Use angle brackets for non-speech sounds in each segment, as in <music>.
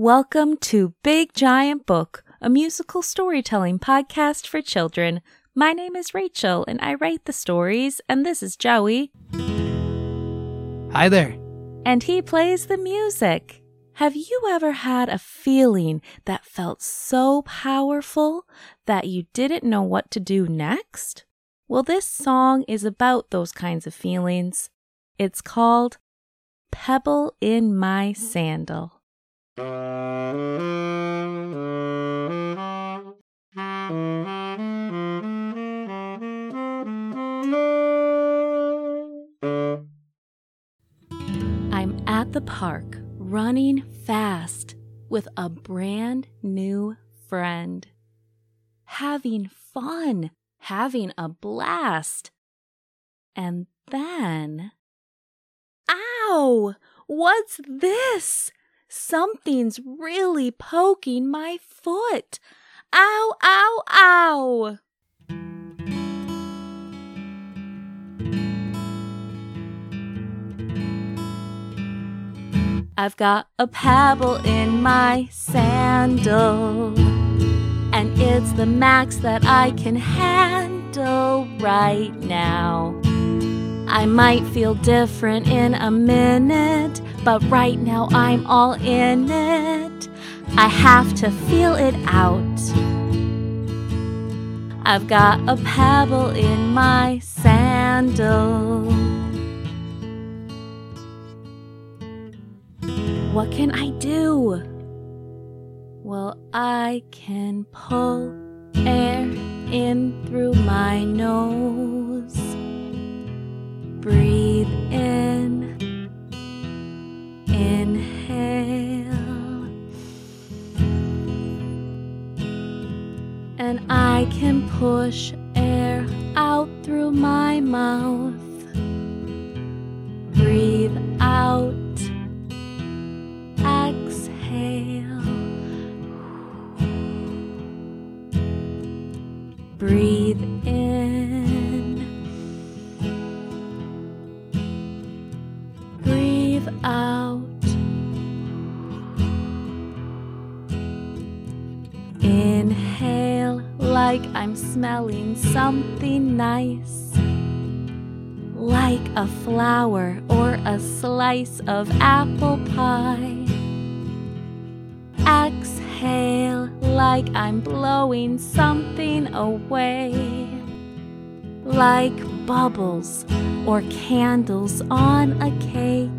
Welcome to Big Giant Book, a musical storytelling podcast for children. My name is Rachel and I write the stories, and this is Joey. Hi there. And he plays the music. Have you ever had a feeling that felt so powerful that you didn't know what to do next? Well, this song is about those kinds of feelings. It's called Pebble in My Sandal. I'm at the park running fast with a brand new friend. Having fun, having a blast. And then. Ow! What's this? Something's really poking my foot. Ow, ow, ow! I've got a pebble in my sandal, and it's the max that I can handle right now. I might feel different in a minute, but right now I'm all in it. I have to feel it out. I've got a pebble in my sandal. What can I do? Well, I can pull air in through my nose. Breathe in. Inhale. And I can push air out through my mouth. Out. Inhale like I'm smelling something nice. Like a flower or a slice of apple pie. Exhale like I'm blowing something away. Like bubbles or candles on a cake.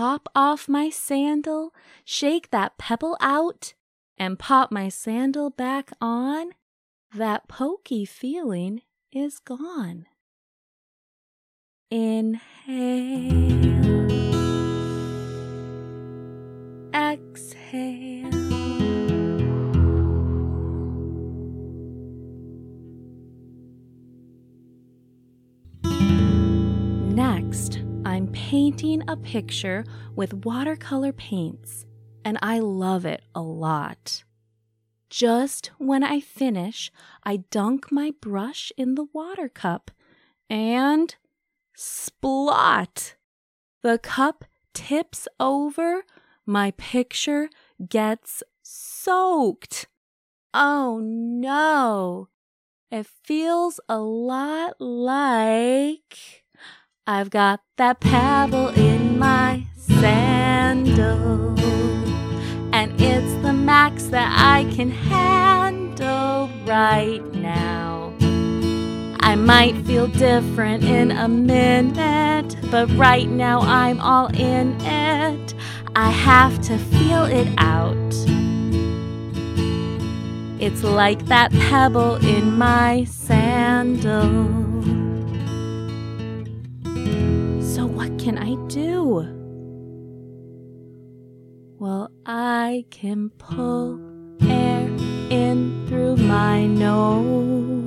Pop off my sandal, shake that pebble out, and pop my sandal back on. That pokey feeling is gone. Inhale. Exhale. Next, I'm painting a picture with watercolor paints, and I love it a lot. Just when I finish, I dunk my brush in the water cup and splot! The cup tips over, my picture gets soaked. Oh no! It feels a lot like I've got that pebble in my sandal, and it's the max that I can handle right now. I might feel different in a minute, but right now I'm all in it. I have to feel it out. It's like that pebble in my sandal. Can I do? Well, I can pull air in through my nose.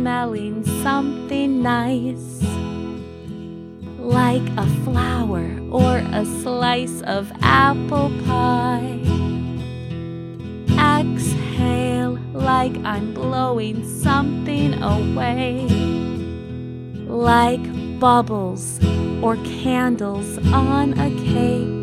Smelling something nice. Like a flower or a slice of apple pie. Exhale like I'm blowing something away. Like bubbles or candles on a cake.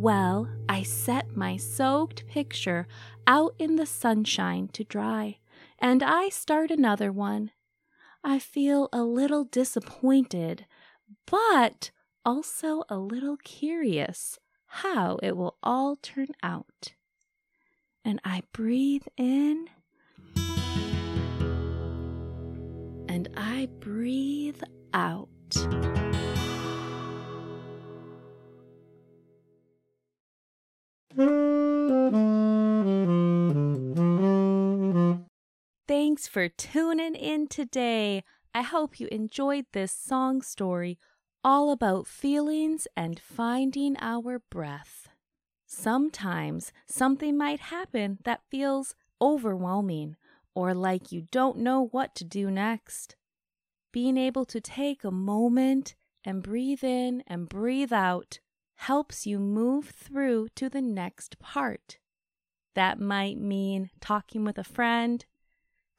Well, I set my soaked picture out in the sunshine to dry, and I start another one. I feel a little disappointed, but also a little curious how it will all turn out. And I breathe in and I breathe out. Thanks for tuning in today. I hope you enjoyed this song story all about feelings and finding our breath. Sometimes something might happen that feels overwhelming or like you don't know what to do next. Being able to take a moment and breathe in and breathe out helps you move through to the next part. That might mean talking with a friend,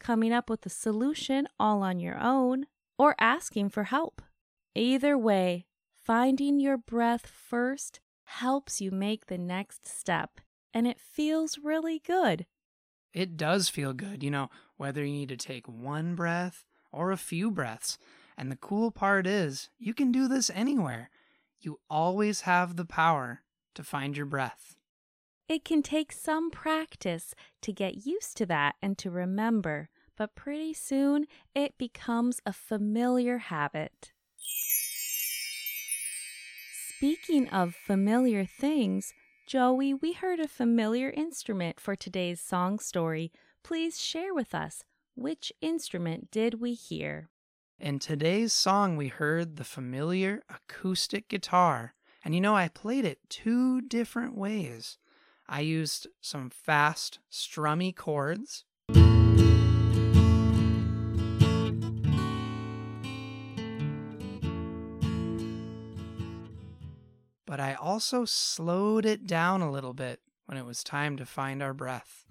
coming up with a solution all on your own, or asking for help. Either way, finding your breath first helps you make the next step, and it feels really good. It does feel good, you know, whether you need to take one breath or a few breaths. And the cool part is, you can do this anywhere. You always have the power to find your breath. It can take some practice to get used to that and to remember, but pretty soon it becomes a familiar habit. Speaking of familiar things, Joey, we heard a familiar instrument for today's song story. Please share with us which instrument did we hear? In today's song, we heard the familiar acoustic guitar. And you know, I played it two different ways. I used some fast, strummy chords. But I also slowed it down a little bit when it was time to find our breath.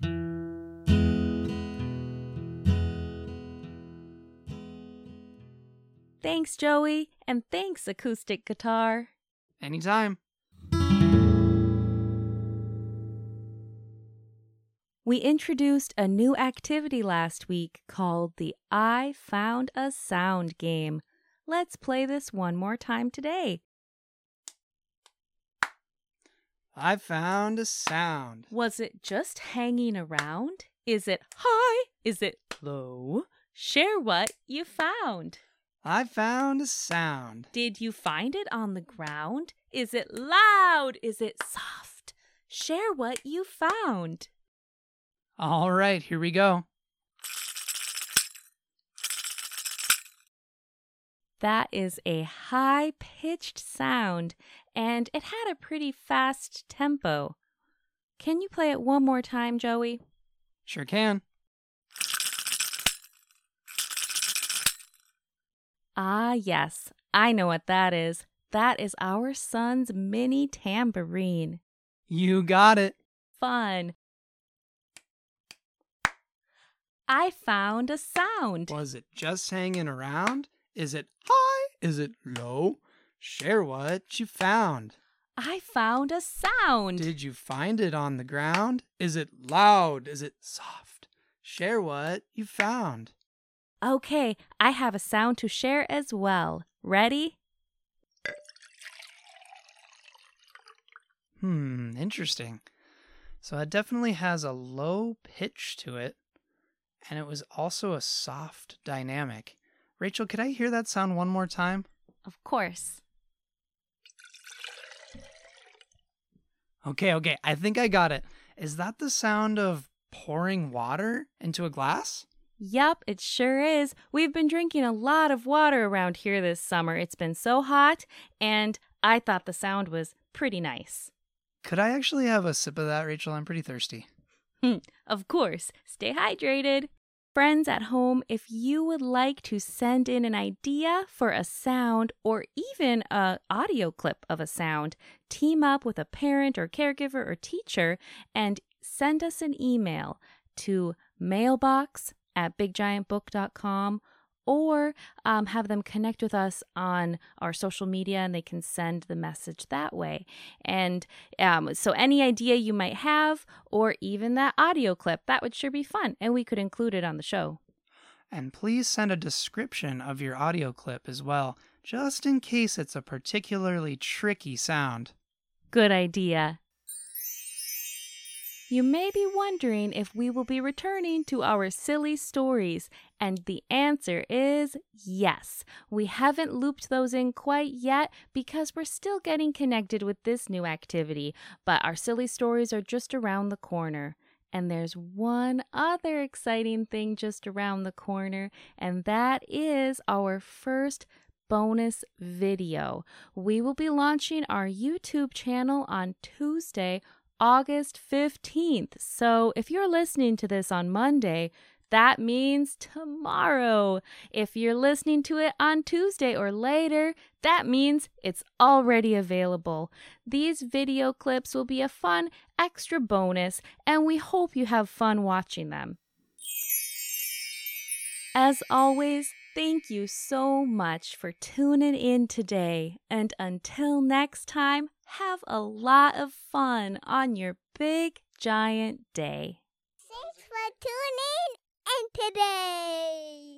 Thanks, Joey, and thanks, acoustic guitar. Anytime. We introduced a new activity last week called the I Found a Sound game. Let's play this one more time today. I found a sound. Was it just hanging around? Is it high? Is it low? Share what you found. I found a sound. Did you find it on the ground? Is it loud? Is it soft? Share what you found. All right, here we go. That is a high pitched sound, and it had a pretty fast tempo. Can you play it one more time, Joey? Sure can. Ah, yes, I know what that is. That is our son's mini tambourine. You got it. Fun. I found a sound. Was it just hanging around? Is it high? Is it low? Share what you found. I found a sound. Did you find it on the ground? Is it loud? Is it soft? Share what you found. Okay, I have a sound to share as well. Ready? Hmm, interesting. So it definitely has a low pitch to it, and it was also a soft dynamic. Rachel, could I hear that sound one more time? Of course. Okay, okay, I think I got it. Is that the sound of pouring water into a glass? Yup, it sure is. We've been drinking a lot of water around here this summer. It's been so hot, and I thought the sound was pretty nice. Could I actually have a sip of that, Rachel? I'm pretty thirsty. <laughs> of course, stay hydrated. Friends at home, if you would like to send in an idea for a sound or even a audio clip of a sound, team up with a parent or caregiver or teacher and send us an email to mailbox at biggiantbook.com or um, have them connect with us on our social media and they can send the message that way. And um, so, any idea you might have, or even that audio clip, that would sure be fun, and we could include it on the show. And please send a description of your audio clip as well, just in case it's a particularly tricky sound. Good idea. You may be wondering if we will be returning to our silly stories, and the answer is yes. We haven't looped those in quite yet because we're still getting connected with this new activity, but our silly stories are just around the corner. And there's one other exciting thing just around the corner, and that is our first bonus video. We will be launching our YouTube channel on Tuesday, August 15th. So if you're listening to this on Monday, that means tomorrow. If you're listening to it on Tuesday or later, that means it's already available. These video clips will be a fun extra bonus, and we hope you have fun watching them. As always, thank you so much for tuning in today. And until next time, have a lot of fun on your big giant day. Thanks for tuning in today.